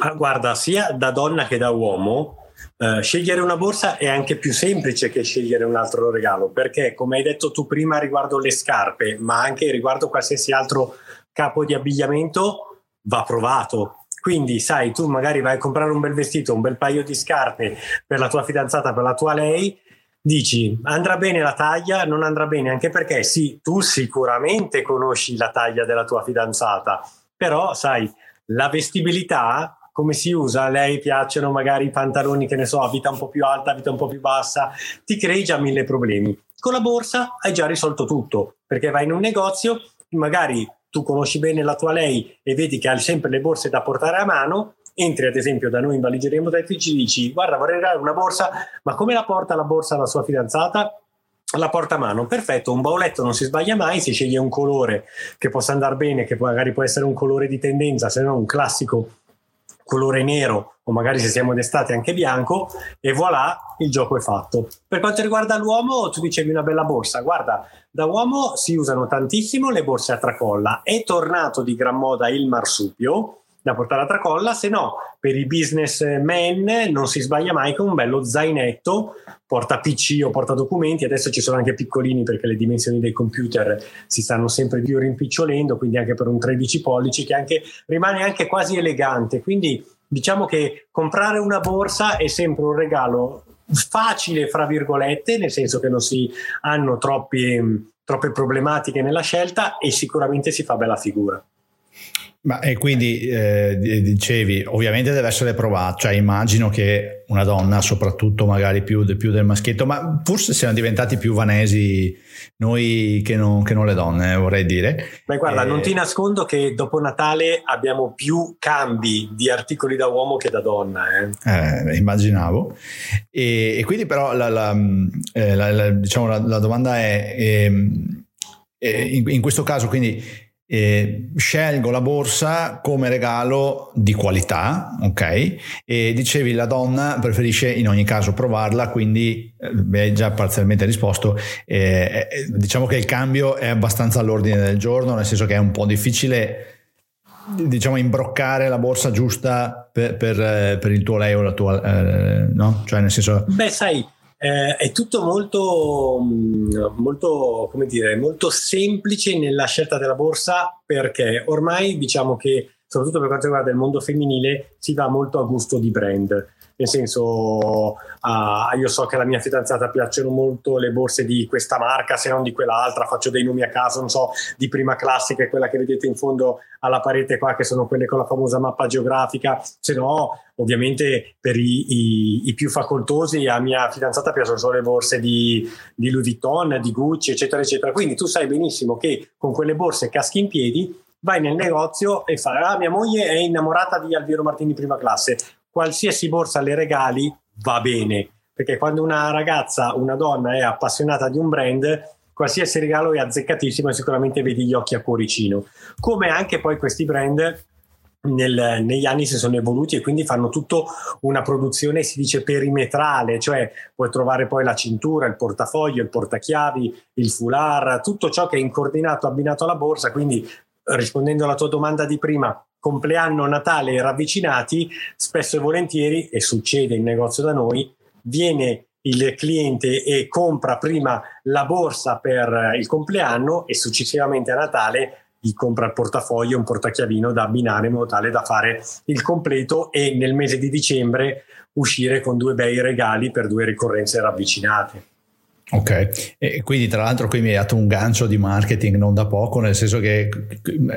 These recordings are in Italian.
Ah, guarda, sia da donna che da uomo, eh, scegliere una borsa è anche più semplice che scegliere un altro regalo, perché come hai detto tu prima riguardo le scarpe, ma anche riguardo qualsiasi altro capo di abbigliamento, va provato. Quindi, sai, tu magari vai a comprare un bel vestito, un bel paio di scarpe per la tua fidanzata, per la tua lei, dici andrà bene la taglia, non andrà bene, anche perché sì, tu sicuramente conosci la taglia della tua fidanzata, però sai, la vestibilità come si usa, a lei piacciono magari i pantaloni che ne so, a vita un po' più alta, a vita un po' più bassa, ti crei già mille problemi. Con la borsa hai già risolto tutto, perché vai in un negozio, magari tu conosci bene la tua lei e vedi che ha sempre le borse da portare a mano, entri ad esempio da noi in valigeria motrici e dici guarda vorrei dare una borsa, ma come la porta la borsa la sua fidanzata? la porta a mano, perfetto, un bauletto non si sbaglia mai, si sceglie un colore che possa andare bene, che magari può essere un colore di tendenza, se no un classico colore nero o magari se siamo d'estate anche bianco e voilà, il gioco è fatto. Per quanto riguarda l'uomo, tu dicevi una bella borsa, guarda, da uomo si usano tantissimo le borse a tracolla, è tornato di gran moda il marsupio, da portare a tracolla, se no per i businessmen non si sbaglia mai con un bello zainetto, porta PC o porta documenti, adesso ci sono anche piccolini perché le dimensioni dei computer si stanno sempre più rimpicciolendo, quindi anche per un 13 pollici che anche, rimane anche quasi elegante, quindi diciamo che comprare una borsa è sempre un regalo facile, fra virgolette, nel senso che non si hanno troppi, troppe problematiche nella scelta e sicuramente si fa bella figura. Ma e quindi eh, dicevi, ovviamente deve essere provato, cioè immagino che una donna, soprattutto magari più, più, del maschietto, ma forse siamo diventati più vanesi noi che non, che non le donne, vorrei dire. Beh, guarda, eh, non ti nascondo che dopo Natale abbiamo più cambi di articoli da uomo che da donna. Eh. Eh, immaginavo. E, e, quindi però la, la, eh, la, diciamo, la domanda è, ehm, eh, in, in questo caso, quindi eh, scelgo la borsa come regalo di qualità, ok? E dicevi la donna preferisce in ogni caso provarla, quindi eh, hai già parzialmente risposto. Eh, diciamo che il cambio è abbastanza all'ordine del giorno, nel senso che è un po' difficile diciamo imbroccare la borsa giusta per, per, eh, per il tuo lei o la tua eh, no? Cioè nel senso Beh, sai, eh, è tutto molto, mm, molto, come dire, molto semplice nella scelta della borsa perché ormai diciamo che soprattutto per quanto riguarda il mondo femminile si va molto a gusto di brand nel senso uh, io so che alla mia fidanzata piacciono molto le borse di questa marca se non di quell'altra, faccio dei nomi a caso, non so, di prima classe che quella che vedete in fondo alla parete qua che sono quelle con la famosa mappa geografica, se no ovviamente per i, i, i più facoltosi a mia fidanzata piacciono solo le borse di, di Louis Vuitton, di Gucci eccetera eccetera, quindi tu sai benissimo che con quelle borse caschi in piedi vai nel negozio e fai ah mia moglie è innamorata di Alviero Martini prima classe qualsiasi borsa le regali va bene, perché quando una ragazza, una donna è appassionata di un brand, qualsiasi regalo è azzeccatissimo e sicuramente vedi gli occhi a cuoricino. Come anche poi questi brand nel, negli anni si sono evoluti e quindi fanno tutto una produzione, si dice perimetrale, cioè puoi trovare poi la cintura, il portafoglio, il portachiavi, il foulard, tutto ciò che è incordinato, abbinato alla borsa, quindi rispondendo alla tua domanda di prima, compleanno, Natale ravvicinati, spesso e volentieri, e succede in negozio da noi, viene il cliente e compra prima la borsa per il compleanno e successivamente a Natale gli compra il portafoglio, un portachiavino da abbinare in modo tale da fare il completo e nel mese di dicembre uscire con due bei regali per due ricorrenze ravvicinate. Ok, e quindi tra l'altro qui mi hai dato un gancio di marketing non da poco, nel senso che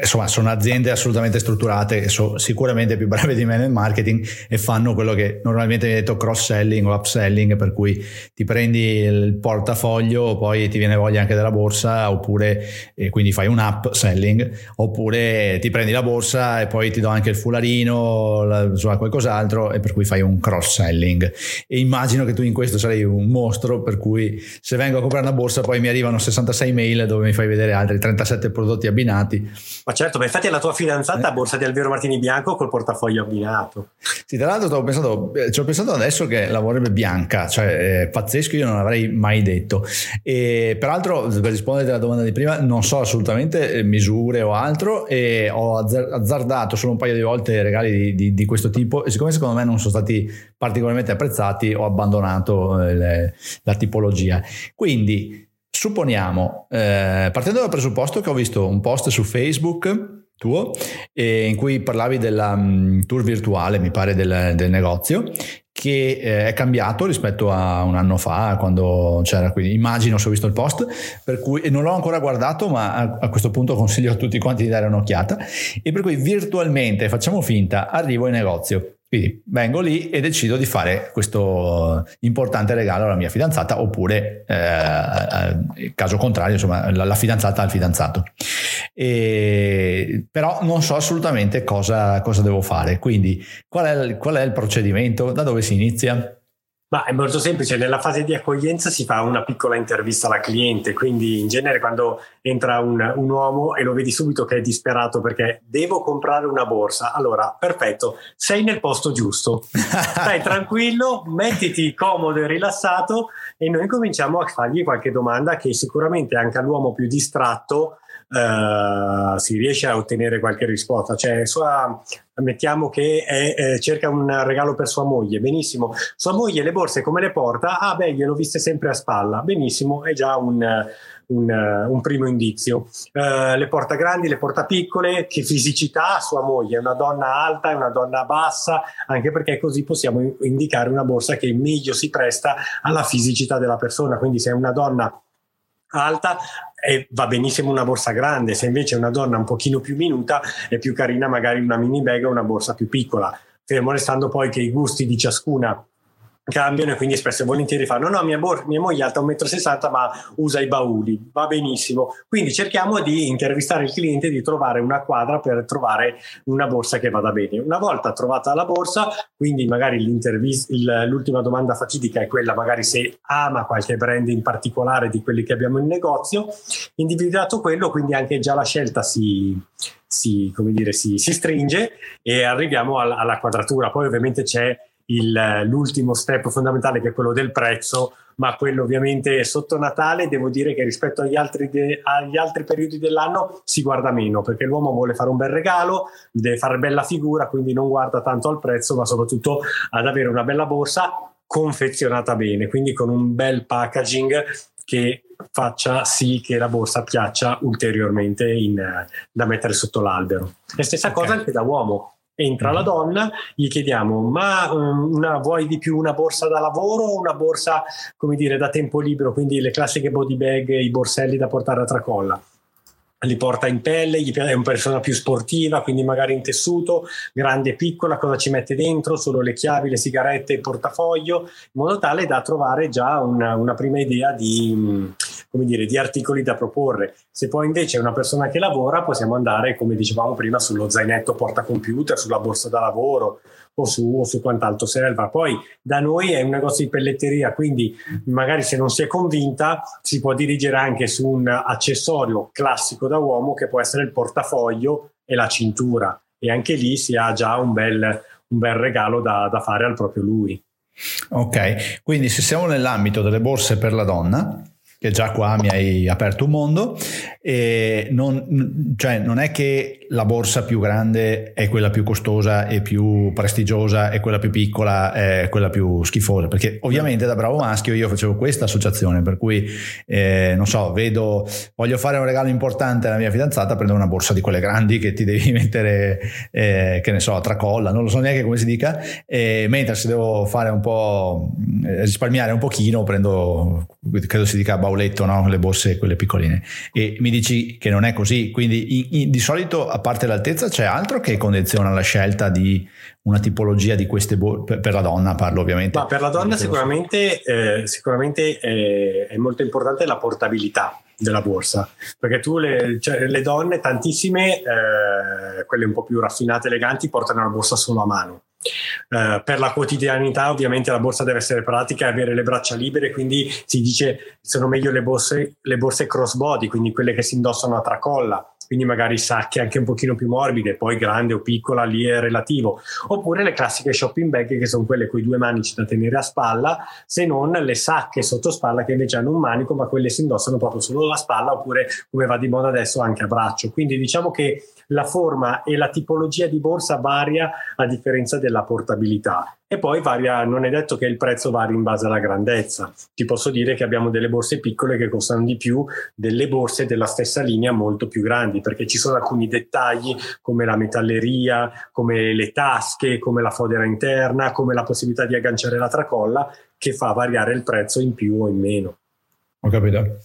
insomma sono aziende assolutamente strutturate sono sicuramente più brave di me nel marketing e fanno quello che normalmente viene detto cross selling o upselling, per cui ti prendi il portafoglio, poi ti viene voglia anche della borsa, oppure quindi fai un up selling, oppure ti prendi la borsa e poi ti do anche il fularino, la, insomma qualcos'altro, e per cui fai un cross selling. E immagino che tu in questo sarei un mostro, per cui se vengo a comprare una borsa poi mi arrivano 66 mail dove mi fai vedere altri 37 prodotti abbinati. Ma certo, ma infatti è la tua fidanzata eh? borsa di Alvero Martini Bianco col portafoglio abbinato. Sì, tra l'altro pensando, eh, ci ho pensato adesso che lavorerebbe bianca, cioè è pazzesco, io non l'avrei mai detto. E peraltro, per rispondere alla domanda di prima, non so assolutamente eh, misure o altro e ho azzardato solo un paio di volte regali di, di, di questo tipo e siccome secondo me non sono stati particolarmente apprezzati ho abbandonato eh, le, la tipologia. Quindi supponiamo, eh, partendo dal presupposto che ho visto un post su Facebook tuo eh, in cui parlavi della um, tour virtuale, mi pare, del, del negozio che eh, è cambiato rispetto a un anno fa quando c'era qui. Immagino se ho visto il post per cui e non l'ho ancora guardato ma a, a, questo punto consiglio a tutti quanti di dare un'occhiata. E per cui virtualmente facciamo finta arrivo in negozio quindi vengo lì e decido di fare questo importante regalo alla mia fidanzata oppure, eh, caso contrario, insomma, la, fidanzata al fidanzato. E, però non so assolutamente cosa, cosa devo fare. Quindi qual è, qual è il procedimento? Da dove si inizia? Ma è molto semplice, nella fase di accoglienza si fa una piccola intervista alla cliente, quindi in genere quando entra un, un, uomo e lo vedi subito che è disperato perché devo comprare una borsa, allora perfetto, sei nel posto giusto, stai tranquillo, mettiti comodo e rilassato e noi cominciamo a fargli qualche domanda che sicuramente anche all'uomo più distratto Uh, si riesce a ottenere qualche risposta. Cioè, sua, mettiamo che è, eh, cerca un regalo per sua moglie, benissimo. Sua moglie le borse come le porta? Ah, beh, glielo viste sempre a spalla, benissimo, è già un, un, un primo indizio. Uh, le porta grandi, le porta piccole, che fisicità ha sua moglie? È una donna alta, è una donna bassa, anche perché così possiamo indicare una borsa che meglio si presta alla fisicità della persona. Quindi, se è una donna alta e va benissimo una borsa grande, se invece è una donna un pochino più minuta è più carina magari una mini bag o una borsa più piccola, fermo restando poi che i gusti di ciascuna cambiano e quindi spesso e volentieri fanno no mia, bor- mia moglie è alta 1,60 m ma usa i bauli va benissimo. Quindi cerchiamo di intervistare il cliente di trovare una quadra per trovare una borsa che vada bene. Una volta trovata la borsa quindi magari l'ultima domanda fatidica è quella magari se ama qualche brand in particolare di quelli che abbiamo in negozio individuato quello quindi anche già la scelta si, si, dire, si, si stringe e arriviamo alla, alla quadratura. Poi ovviamente c'è il, l'ultimo step fondamentale che è quello del prezzo, ma quello ovviamente sotto Natale devo dire che rispetto agli altri, de, agli altri periodi dell'anno si guarda meno perché l'uomo vuole fare un bel regalo, deve fare bella figura, quindi non guarda tanto al prezzo, ma soprattutto ad avere una bella borsa confezionata bene, quindi con un bel packaging che faccia sì che la borsa piaccia ulteriormente in, da mettere sotto l'albero. E stessa okay. cosa anche da uomo Entra la mhm. donna, gli chiediamo: Ma um, una, vuoi di più una borsa da lavoro o una borsa, come dire, da tempo libero? Quindi le classiche body bag, i borselli da portare a tracolla li porta in pelle, è una persona più sportiva, quindi magari in tessuto, grande e piccola, cosa ci mette dentro, solo le chiavi, le sigarette, il portafoglio, in modo tale da trovare già una, una prima idea di, dire, di, articoli da proporre. Se poi invece è una persona che lavora, possiamo andare, come dicevamo prima, sullo zainetto porta computer, sulla borsa da lavoro, o su, o su quant'altro serva. Poi da noi è un negozio di pelletteria, quindi magari se non si è convinta si può dirigere anche su un accessorio classico da uomo che può essere il portafoglio e la cintura e anche lì si ha già un bel, un bel regalo da, da fare al proprio lui. Ok, quindi se siamo nell'ambito delle borse per la donna, che già qua mi hai aperto un mondo, non, cioè non è che la borsa più grande è quella più costosa e più prestigiosa e quella più piccola è quella più schifosa, perché ovviamente da bravo maschio io facevo questa associazione, per cui eh, non so, vedo, voglio fare un regalo importante alla mia fidanzata, prendo una borsa di quelle grandi che ti devi mettere, eh, che ne so, a tracolla, non lo so neanche come si dica, e mentre se devo fare un po', eh, risparmiare un pochino, prendo, credo si dica bauletto, no? le borse quelle piccoline, e mi dici che non è così, quindi in, in, di solito a parte l'altezza, c'è altro che condiziona la scelta di una tipologia di queste borse? Per la donna parlo ovviamente. Ma per la donna sicuramente, eh, sicuramente è, è molto importante la portabilità della borsa perché tu le, cioè, le donne tantissime eh, quelle un po' più raffinate eleganti portano la borsa solo a mano Uh, per la quotidianità ovviamente la borsa deve essere pratica e avere le braccia libere, quindi si dice sono meglio le borse, le borse crossbody, quindi quelle che si indossano a tracolla, quindi magari sacche anche un pochino più morbide, poi grande o piccola lì è relativo, oppure le classiche shopping bag che sono quelle con i due manici da tenere a spalla, se non le sacche sotto spalla che invece hanno un manico, ma quelle si indossano proprio solo alla spalla oppure come va di moda adesso anche a braccio. Quindi diciamo che la forma e la tipologia di borsa varia a differenza della portabilità e poi varia, non è detto che il prezzo vari in base alla grandezza. Ti posso dire che abbiamo delle borse piccole che costano di più delle borse della stessa linea molto più grandi, perché ci sono alcuni dettagli come la metalleria, come le tasche, come la fodera interna, come la possibilità di agganciare la tracolla che fa variare il prezzo in più o in meno. Ho capito.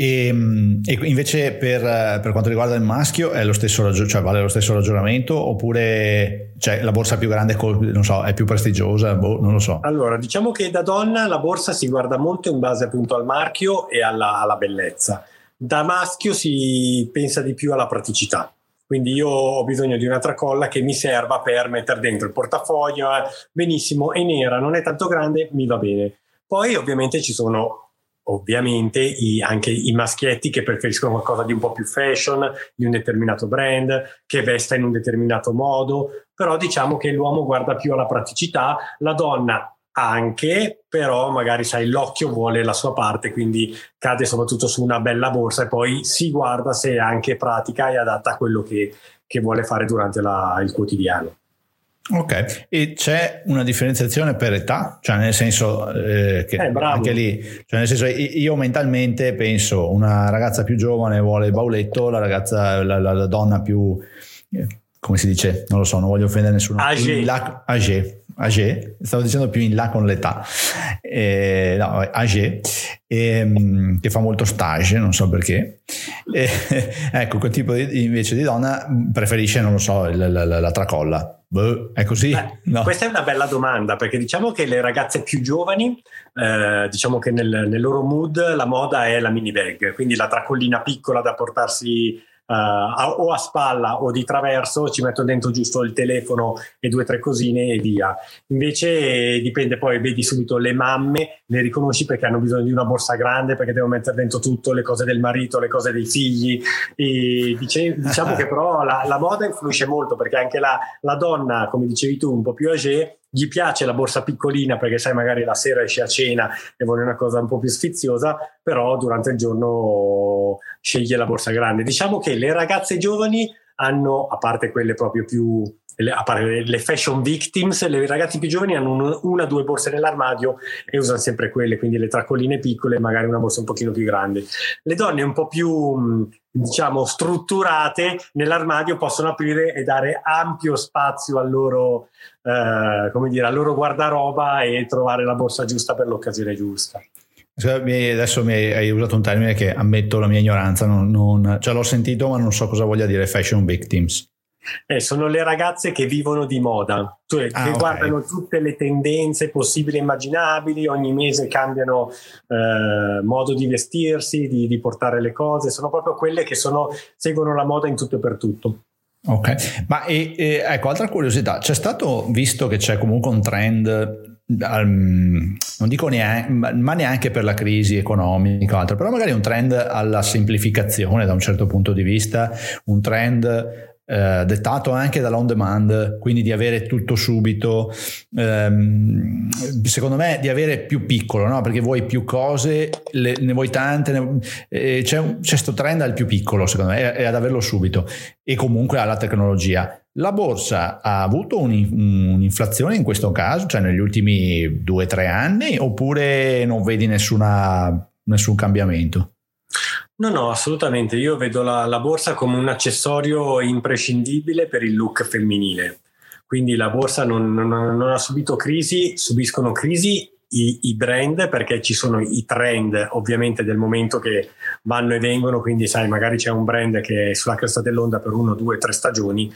E, ehm, e invece per, per, quanto riguarda il maschio è lo stesso, cioè vale lo stesso ragionamento oppure cioè, la borsa più grande so, è più prestigiosa? Boh, non lo so. Allora, diciamo che da donna la borsa si guarda molto in base appunto al marchio e alla, alla bellezza. Da maschio si pensa di più alla praticità. Quindi io ho bisogno di una tracolla che mi serva per mettere dentro il portafoglio, eh, benissimo, è nera, non è tanto grande, mi va bene. Poi ovviamente ci sono ovviamente i, anche i maschietti che preferiscono qualcosa di un po' più fashion, di un determinato brand, che vesta in un determinato modo, però diciamo che l'uomo guarda più alla praticità, la donna anche, però magari sai l'occhio vuole la sua parte, quindi cade soprattutto su una bella borsa e poi si guarda se è anche pratica e adatta a quello che, che vuole fare durante la, il quotidiano. Ok, e c'è una differenziazione per età? Cioè nel senso eh, che eh, anche lì, cioè nel senso io mentalmente penso una ragazza più giovane vuole il bauletto, la ragazza, la, la, la donna più, eh, come si dice, non lo so, non voglio offendere nessuno. Age. Age, age, stavo dicendo più in là con l'età, eh, no, age, eh, che fa molto stage, non so perché. Eh, ecco, quel tipo di, invece di donna preferisce, non lo so, la, la, la tracolla Boh, è così? Beh, no. Questa è una bella domanda perché diciamo che le ragazze più giovani, eh, diciamo che nel, nel, loro mood la moda è la mini bag, quindi la tracollina piccola da portarsi uh, o a spalla o di traverso, ci metto dentro giusto il telefono e due o tre cosine e via. Invece dipende poi, vedi subito le mamme, le riconosci perché hanno bisogno di una borsa grande, perché devono mettere dentro tutto, le cose del marito, le cose dei figli. E dice, diciamo che però la, la, moda influisce molto perché anche la, la donna, come dicevi tu, un po' più âgée, gli piace la borsa piccolina perché sai magari la sera esce a cena e vuole una cosa un po' più sfiziosa, però durante il giorno sceglie la borsa grande. Diciamo che le ragazze giovani hanno, a parte quelle proprio più a parte le fashion victims, le ragazze più giovani hanno una o due borse nell'armadio e usano sempre quelle, quindi le tracolline piccole e magari una borsa un pochino più grande. Le donne un po' più diciamo strutturate nell'armadio possono aprire e dare ampio spazio al loro, eh, come dire, al loro guardaroba e trovare la borsa giusta per l'occasione giusta. Adesso mi hai usato un termine che ammetto la mia ignoranza, non, non, cioè l'ho sentito ma non so cosa voglia dire fashion victims. Eh, sono le ragazze che vivono di moda, cioè ah, che okay. guardano tutte le tendenze possibili e immaginabili, ogni mese cambiano eh, modo di vestirsi, di, di, portare le cose, sono proprio quelle che sono, seguono la moda in tutto e per tutto. Ok, ma e, e, ecco, altra curiosità, c'è stato, visto che c'è comunque un trend non dico neanche, ma neanche per la crisi economica o altro, però magari un trend alla semplificazione da un certo punto di vista, un trend eh, dettato anche dall'on demand, quindi di avere tutto subito, ehm, secondo me di avere più piccolo, no? perché vuoi più cose, le, ne vuoi tante, ne, eh, c'è questo trend al più piccolo, secondo me, e ad averlo subito, e comunque alla tecnologia. La borsa ha avuto un'inflazione in questo caso, cioè negli ultimi due o tre anni, oppure non vedi nessuna, nessun cambiamento? No, no, assolutamente. Io vedo la, la, borsa come un accessorio imprescindibile per il look femminile. Quindi la borsa non, non, non ha subito crisi, subiscono crisi i, i, brand perché ci sono i trend ovviamente del momento che vanno e vengono. Quindi, sai, magari c'è un brand che è sulla cresta dell'onda per uno, due, tre stagioni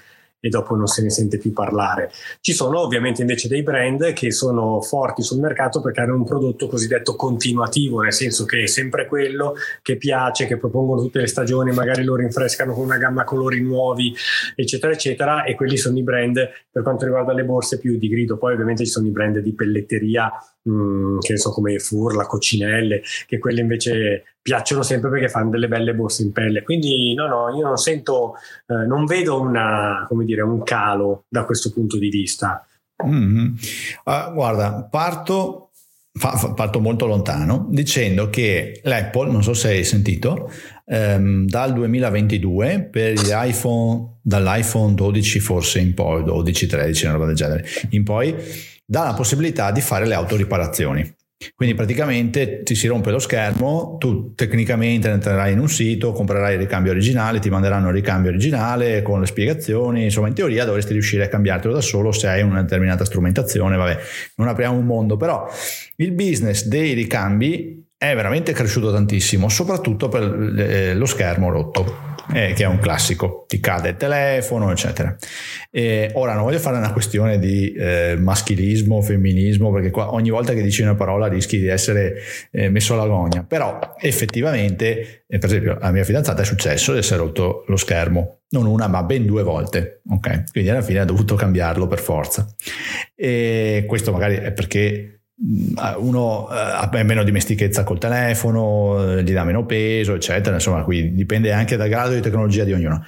e dopo non se ne sente più parlare. Ci sono ovviamente invece dei brand che sono forti sul mercato perché hanno un prodotto cosiddetto continuativo, nel senso che è sempre quello che piace, che propongono tutte le stagioni, magari lo rinfrescano con una gamma colori nuovi, eccetera, eccetera, e quelli sono i brand per quanto riguarda le borse più di grido. Poi ovviamente ci sono i brand di pelletteria, mh, mm, che so come Furla, Coccinelle, che quelli invece piacciono sempre perché fanno delle belle borse in pelle. Quindi no, no, io non sento, eh, non vedo una, dire, un calo da questo punto di vista. Mm-hmm. Uh, guarda, parto, fa, parto molto lontano dicendo che l'Apple, non so se hai sentito, ehm, dal 2022 per gli iPhone, dall'iPhone 12 forse in poi, 12, 13, una roba del genere, in poi, dà la possibilità di fare le autoriparazioni. Quindi praticamente ti si rompe lo schermo, tu tecnicamente entrerai in un sito, comprerai il ricambio originale, ti manderanno il ricambio originale con le spiegazioni, insomma in teoria dovresti riuscire a cambiartelo da solo se hai una determinata strumentazione, vabbè, non apriamo un mondo, però il business dei ricambi è veramente cresciuto tantissimo, soprattutto per eh, lo schermo rotto eh, che è un classico, ti cade il telefono, eccetera. E ora non voglio fare una questione di eh, maschilismo, femminismo, perché qua ogni volta che dici una parola rischi di essere eh, messo alla gogna, però effettivamente, eh, per esempio, alla mia fidanzata è successo di essere rotto lo schermo, non una ma ben due volte, ok? Quindi alla fine ha dovuto cambiarlo per forza. E questo magari è perché uno eh, ha meno dimestichezza col telefono, eh, gli dà meno peso, eccetera. Insomma, qui dipende anche dal grado di tecnologia di ognuno.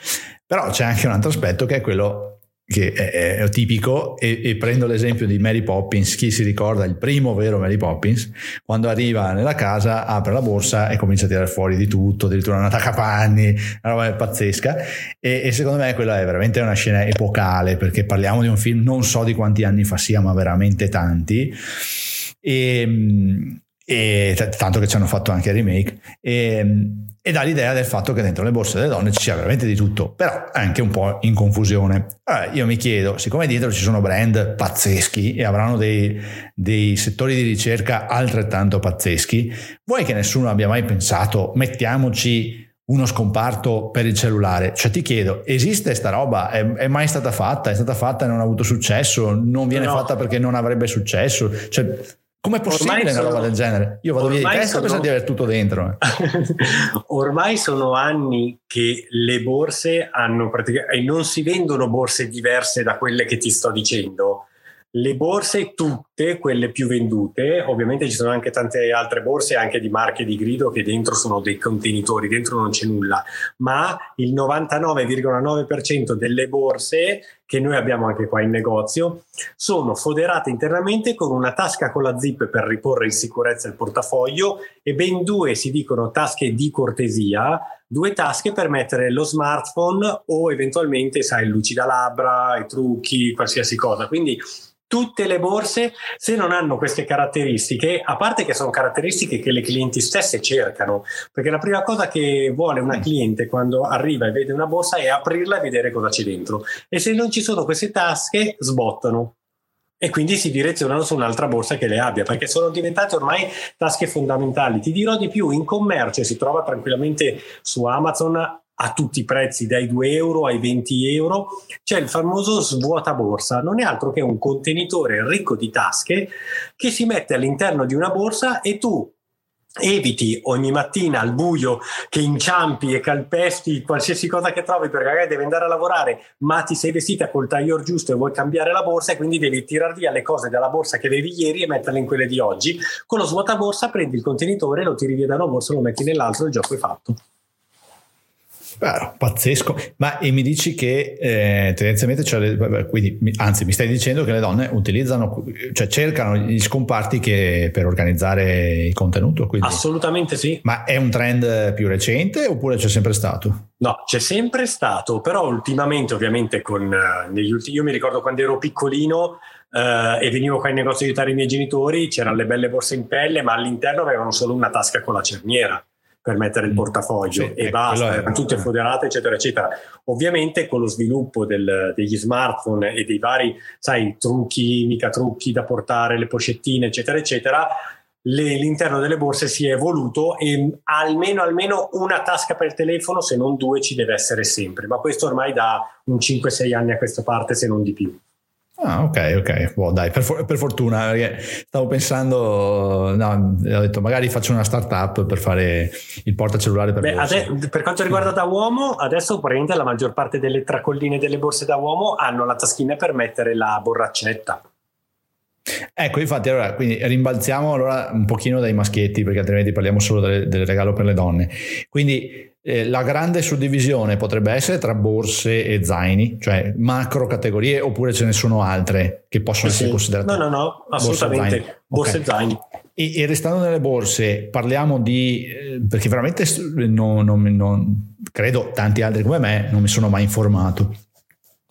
Però c'è anche un altro aspetto che è quello che è, è tipico e, e, prendo l'esempio di Mary Poppins, chi si ricorda il primo vero Mary Poppins, quando arriva nella casa apre la borsa e comincia a tirare fuori di tutto, addirittura una taccapanni, una roba pazzesca e, e, secondo me quella è veramente una scena epocale perché parliamo di un film non so di quanti anni fa sia ma veramente tanti e, ehm, e t- tanto che ci hanno fatto anche il remake e, ehm, e, dà l'idea del fatto che dentro le borse delle donne ci sia veramente di tutto però anche un po' in confusione allora, io mi chiedo siccome dietro ci sono brand pazzeschi e avranno dei, dei settori di ricerca altrettanto pazzeschi vuoi che nessuno abbia mai pensato mettiamoci uno scomparto per il cellulare. Cioè ti chiedo, esiste sta roba? È, è, mai stata fatta? È stata fatta e non ha avuto successo? Non viene no. fatta perché non avrebbe successo? Cioè, Com'è possibile ormai una roba del genere? Io vado via di testa sono... penso di avere tutto dentro. Eh. ormai sono anni che le borse hanno praticamente... e non si vendono borse diverse da quelle che ti sto dicendo le borse tutte, quelle più vendute, ovviamente ci sono anche tante altre borse anche di marche di grido che dentro sono dei contenitori, dentro non c'è nulla, ma il 99,9% delle borse che noi abbiamo anche qua in negozio sono foderate internamente con una tasca con la zip per riporre in sicurezza il portafoglio e ben due si dicono tasche di cortesia due tasche per mettere lo smartphone o eventualmente sai il lucidalabbra, i trucchi, qualsiasi cosa. Quindi tutte le borse, se non hanno queste caratteristiche, a parte che sono caratteristiche che le clienti stesse cercano, perché la prima cosa che vuole una mm. cliente quando arriva e vede una borsa è aprirla e vedere cosa c'è dentro. E se non ci sono queste tasche, sbottano. E quindi si direzionano su un'altra borsa che le abbia, perché sono diventate ormai tasche fondamentali. Ti dirò di più, in commercio si trova tranquillamente su Amazon a tutti i prezzi, dai 2 euro ai 20 euro, c'è il famoso svuota borsa, non è altro che un contenitore ricco di tasche che si mette all'interno di una borsa e tu eviti ogni mattina al buio che inciampi e calpesti qualsiasi cosa che trovi perché magari devi andare a lavorare ma ti sei vestita col taglior giusto e vuoi cambiare la borsa e quindi devi tirar via le cose dalla borsa che avevi ieri e metterle in quelle di oggi. Con lo svuota borsa prendi il contenitore lo tiri via da una borsa lo metti nell'altro e il gioco è fatto Beh, pazzesco, ma e mi dici che eh, tendenzialmente, cioè quindi, anzi mi stai dicendo che le donne utilizzano, cioè cercano gli scomparti che, per organizzare il contenuto? Quindi. Assolutamente sì. Ma è un trend più recente oppure c'è sempre stato? No, c'è sempre stato, però ultimamente ovviamente con, uh, negli ultimi, io mi ricordo quando ero piccolino uh, e venivo qua in negozio a aiutare i miei genitori, c'erano le belle borse in pelle, ma all'interno avevano solo una tasca con la cerniera per mettere il mm. portafoglio sì, e ecco, basta, erano tutte foderate, eccetera, eccetera. Ovviamente con lo sviluppo del, degli smartphone e dei vari, sai, trucchi, mica trucchi da portare, le pochettine, eccetera, eccetera, le, l'interno delle borse si è evoluto e almeno, almeno una tasca per telefono, se non due, ci deve essere sempre. Ma questo ormai da un 5-6 anni a questa parte, se non di più. Ah, ok, ok. Boh, dai, per, for- per, fortuna, perché stavo pensando, no, ho detto magari faccio una startup per fare il portacellulare per Beh, ade- per quanto riguarda da uomo, adesso praticamente la maggior parte delle tracolline delle borse da uomo hanno la taschina per mettere la borraccetta. Ecco, infatti, allora, quindi rimbalziamo allora un pochino dai maschietti, perché altrimenti parliamo solo del, del regalo per le donne. Quindi eh, la grande suddivisione potrebbe essere tra borse e zaini, cioè macro categorie, oppure ce ne sono altre che possono sì, essere considerate? No, no, no, assolutamente. Borse e zaini. Okay. E, e, restando nelle borse, parliamo di, eh, perché veramente non, non, non, credo tanti altri come me non mi sono mai informato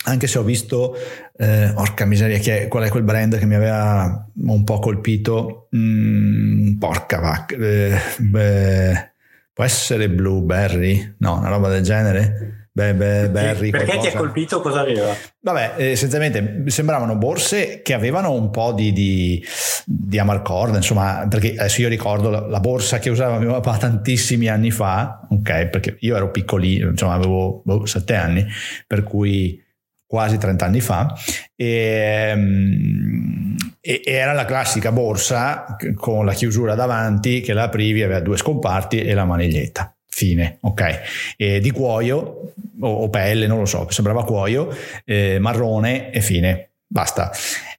anche se ho visto, eh, orca miseria, è, qual è quel brand che mi aveva un po' colpito? Mm, porca vacca, eh, beh, può essere Blueberry? No, una roba del genere? Beh, beh, Berry, perché qualcosa. ti ha colpito cosa aveva? Vabbè, eh, essenzialmente sembravano borse che avevano un po' di, di, di amarcord, insomma, perché adesso io ricordo la, la, borsa che usava mio papà tantissimi anni fa, ok, perché io ero piccolino, insomma avevo boh, sette anni, per cui quasi 30 anni fa ehm, e, e, era la classica borsa con la chiusura davanti che la aprivi aveva due scomparti e la maniglietta fine, ok, e di cuoio o, o, pelle, non lo so, sembrava cuoio, eh, marrone e fine, basta.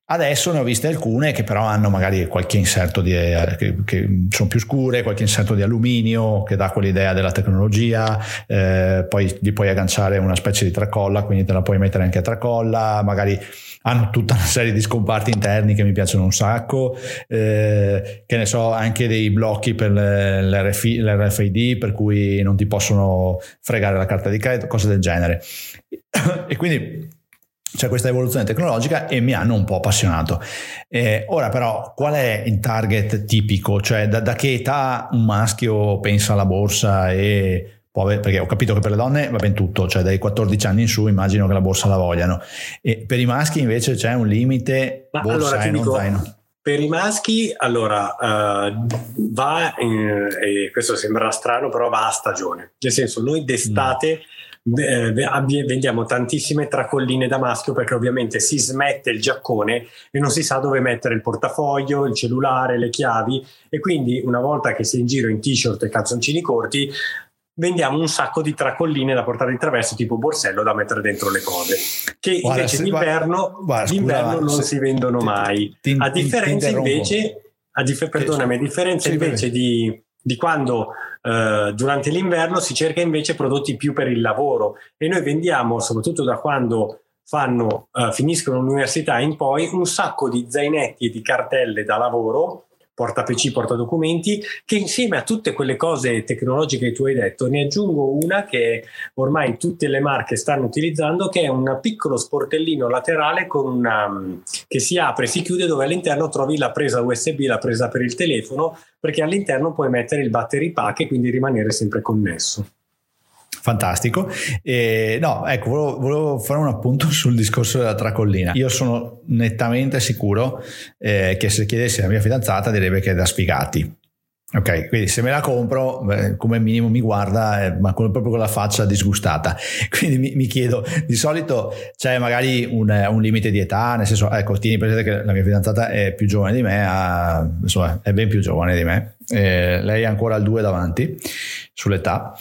Adesso ne ho viste alcune che però hanno magari qualche inserto di, eh, che, che, sono più scure, qualche inserto di alluminio che dà quell'idea della tecnologia, eh, poi gli puoi agganciare una specie di tracolla, quindi te la puoi mettere anche a tracolla, magari hanno tutta una serie di scomparti interni che mi piacciono un sacco, eh, che ne so, anche dei blocchi per l'RFI, l'RFID per cui non ti possono fregare la carta di credito, cose del genere. e quindi c'è questa evoluzione tecnologica e mi hanno un po' appassionato. Eh, ora però, qual è il target tipico? Cioè da, da, che età un maschio pensa alla borsa e può avere, perché ho capito che per le donne va ben tutto, cioè dai 14 anni in su immagino che la borsa la vogliano. E per i maschi invece c'è un limite Ma borsa allora, e non dico, zaino. Per i maschi, allora, uh, va, in, e questo sembra strano, però va a stagione. Nel senso, noi d'estate... Mm eh, vendiamo tantissime tracolline da maschio perché ovviamente si smette il giaccone e non si sa dove mettere il portafoglio, il cellulare, le chiavi e quindi una volta che è in giro in t-shirt e calzoncini corti vendiamo un sacco di tracolline da portare in traverso tipo borsello da mettere dentro le cose che guarda, invece d'inverno, guarda, d'inverno scusa, non se, si vendono ti, mai. ti, a differenza invece a dif- perdonami, a differenza invece di di quando eh, durante l'inverno si cerca invece prodotti più per il lavoro. E noi vendiamo soprattutto da quando fanno, eh, finiscono l'università in poi un sacco di zainetti e di cartelle da lavoro porta PC, porta documenti, che insieme a tutte quelle cose tecnologiche che tu hai detto, ne aggiungo una che ormai tutte le marche stanno utilizzando, che è un piccolo sportellino laterale una, che si apre e si chiude dove all'interno trovi la presa USB, la presa per il telefono, perché all'interno puoi mettere il battery pack e quindi rimanere sempre connesso fantastico. E, no, ecco, volevo, volevo, fare un appunto sul discorso della tracollina. Io sono nettamente sicuro eh, che se chiedessi alla mia fidanzata direbbe che è da sfigati. Ok, quindi se me la compro, beh, come minimo mi guarda, eh, ma con, proprio con la faccia disgustata. Quindi mi, mi chiedo, di solito c'è magari un, un, limite di età, nel senso, ecco, tieni presente che la mia fidanzata è più giovane di me, ha, insomma, è ben più giovane di me, eh, lei ha ancora il 2 davanti sull'età,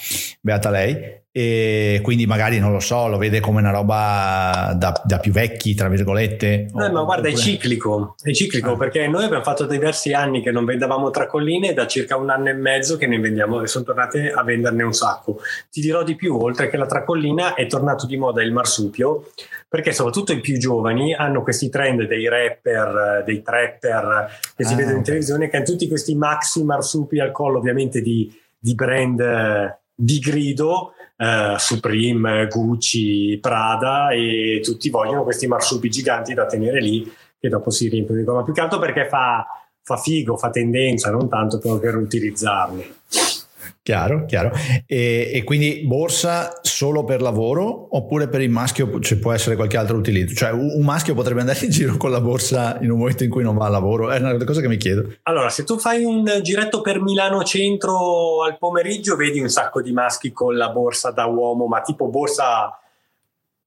beata lei, e quindi magari non lo so, lo vede come una roba da, da più vecchi, tra virgolette. No, ma guarda, oppure... è ciclico, è ciclico ah. perché noi abbiamo fatto diversi anni che non vendavamo tracolline, da circa un anno e mezzo che ne vendiamo e sono tornate a venderne un sacco. Ti dirò di più, oltre che la tracollina è tornato di moda il marsupio, perché soprattutto i più giovani hanno questi trend dei rapper, dei trapper che si ah, vedono in televisione, che hanno tutti questi maxi marsupi al collo, ovviamente di, di brand di grido eh, Supreme, Gucci, Prada e tutti vogliono questi marsupi giganti da tenere lì che dopo si riempiono di gomma più che altro perché fa, fa figo, fa tendenza, non tanto per utilizzarli. Chiaro, chiaro. E, e, quindi borsa solo per lavoro oppure per il maschio ci può essere qualche altro utilizzo? Cioè un maschio potrebbe andare in giro con la borsa in un momento in cui non va al lavoro? È una cosa che mi chiedo. Allora, se tu fai un giretto per Milano Centro al pomeriggio, vedi un sacco di maschi con la borsa da uomo, ma tipo borsa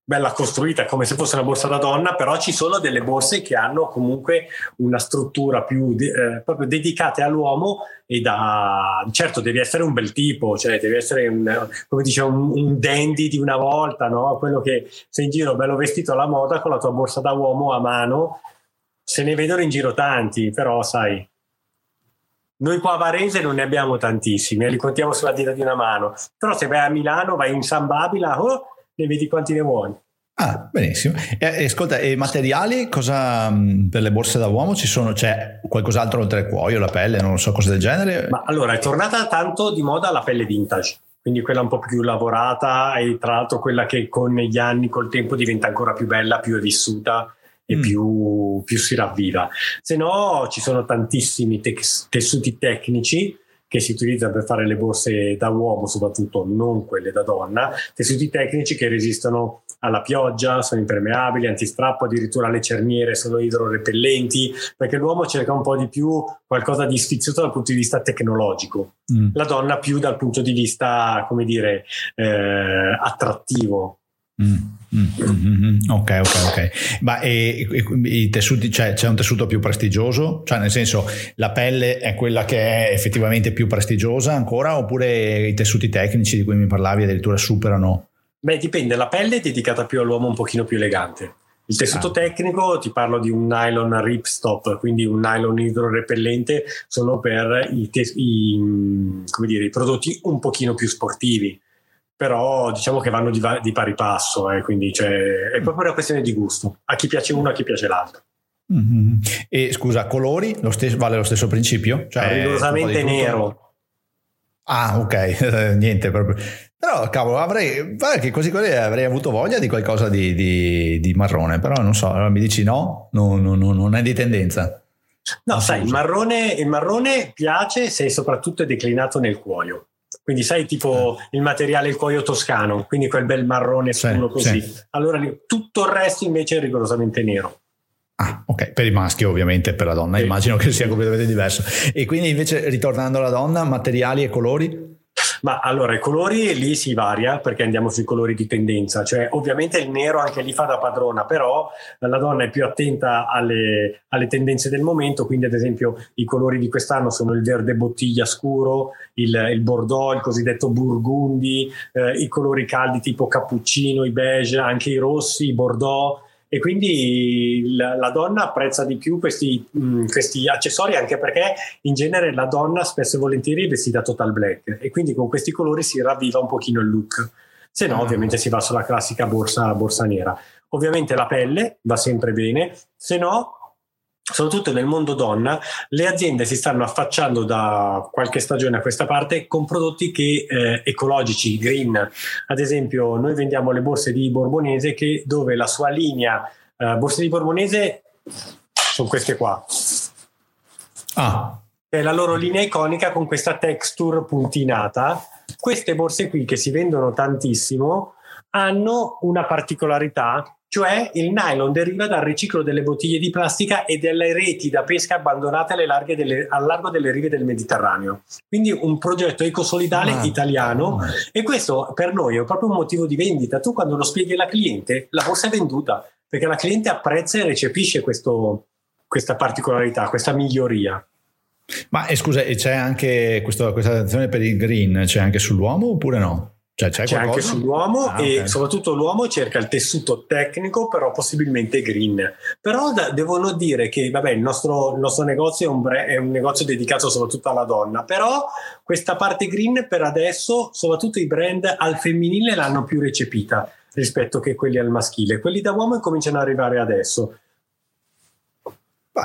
bella costruita come se fosse una borsa da donna, però ci sono delle borse che hanno comunque una struttura più eh, proprio dedicate all'uomo e da certo devi essere un bel tipo, cioè devi essere un, come dice un, un dandy di una volta, no? Quello che sei in giro bello vestito alla moda con la tua borsa da uomo a mano se ne vedono in giro tanti, però sai, noi qua a Varese non ne abbiamo tantissimi, eh, li contiamo sulla dita di una mano, però se vai a Milano, vai in San Babila, oh, ne vedi quanti ne vuoi. Ah, benissimo. E, ascolta, e materiali cosa per le borse da uomo ci sono? C'è qualcos'altro oltre il cuoio, la pelle, non so, cose del genere? Ma allora è tornata tanto di moda la pelle vintage, quindi quella un po' più lavorata e tra l'altro quella che con gli anni, col tempo diventa ancora più bella, più è vissuta e mm. più, più, si ravviva. Se no, ci sono tantissimi te- tessuti tecnici che si utilizzano per fare le borse da uomo, soprattutto non quelle da donna, tessuti tecnici che resistono alla pioggia, sono impermeabili, antistrappo, addirittura le cerniere sono idrorepellenti, perché l'uomo cerca un po' di più qualcosa di sfizioso dal punto di vista tecnologico, mm. la donna più dal punto di vista, come dire, eh, attrattivo. Mm, mm, mm, mm, ok, ok, ok. Ma e, e, i tessuti, cioè, c'è un tessuto più prestigioso? Cioè, nel senso, la pelle è quella che è effettivamente più prestigiosa ancora, oppure i tessuti tecnici di cui mi parlavi addirittura superano? Beh, dipende, la pelle è dedicata più all'uomo un pochino più elegante. Il tessuto ah. tecnico, ti parlo di un nylon ripstop, quindi un nylon idrorepellente, sono per i, te- i, dire, i prodotti un pochino più sportivi però diciamo che vanno di, di pari passo, eh, quindi cioè, è proprio una questione di gusto, a chi piace uno, a chi piace l'altro. Mm-hmm. E scusa, colori lo stesso, vale lo stesso principio? Cioè, rigorosamente nero. Ah, ok, niente proprio. Però, cavolo, avrei, che così così avrei avuto voglia di qualcosa di, di, di marrone, però non so, allora mi dici no, no, no, no non è di tendenza. No, sai, il marrone, il marrone piace se soprattutto è declinato nel cuoio. Quindi sai tipo il materiale il cuoio toscano, quindi quel bel marrone scuro sì, così. Sì. Allora tutto il resto invece è rigorosamente nero. Ah, ok, per i maschi ovviamente, per la donna sì. immagino che sia completamente diverso. E quindi invece ritornando alla donna, materiali e colori? Ma allora i colori lì si varia perché andiamo sui colori di tendenza, cioè ovviamente il nero anche lì fa da padrona, però la donna è più attenta alle, alle tendenze del momento, quindi ad esempio i colori di quest'anno sono il verde bottiglia scuro, il, il bordeaux, il cosiddetto burgundi, eh, i colori caldi tipo cappuccino, i beige, anche i rossi, i bordeaux e quindi la, la donna apprezza di più questi, mh, mm, questi, accessori anche perché in genere la donna spesso e volentieri è vestita total black. E quindi con questi colori si ravviva un pochino il look. Se no ovviamente si va sulla classica borsa, borsa nera. Ovviamente la pelle va sempre bene. Se no soprattutto nel mondo donna, le aziende si stanno affacciando da qualche stagione a questa parte con prodotti che, eh, ecologici, green. Ad esempio, noi vendiamo le borse di Borbonese che, dove la sua linea eh, borse di Borbonese sono queste qua. Ah. È la loro linea iconica con questa texture puntinata. Queste borse qui che si vendono tantissimo hanno una particolarità cioè il nylon deriva dal riciclo delle bottiglie di plastica e delle reti da pesca abbandonate delle, al largo delle rive del Mediterraneo. Quindi un progetto ecosolidale ah, italiano ah. e questo per noi è proprio un motivo di vendita. Tu quando lo spieghi alla cliente, la borsa è venduta perché la cliente apprezza e recepisce questo, questa particolarità, questa miglioria. Ma eh, scusa, c'è anche questo, questa attenzione per il green, c'è anche sull'uomo oppure no? Cioè, c'è, c'è anche sull'uomo ah, e okay. soprattutto l'uomo cerca il tessuto tecnico, però possibilmente green. Però da, devono dire che vabbè, il, nostro, il nostro negozio è un, bre- è un, negozio dedicato soprattutto alla donna, però questa parte green per adesso, soprattutto i brand al femminile l'hanno più recepita rispetto che quelli al maschile. Quelli da uomo cominciano ad arrivare adesso.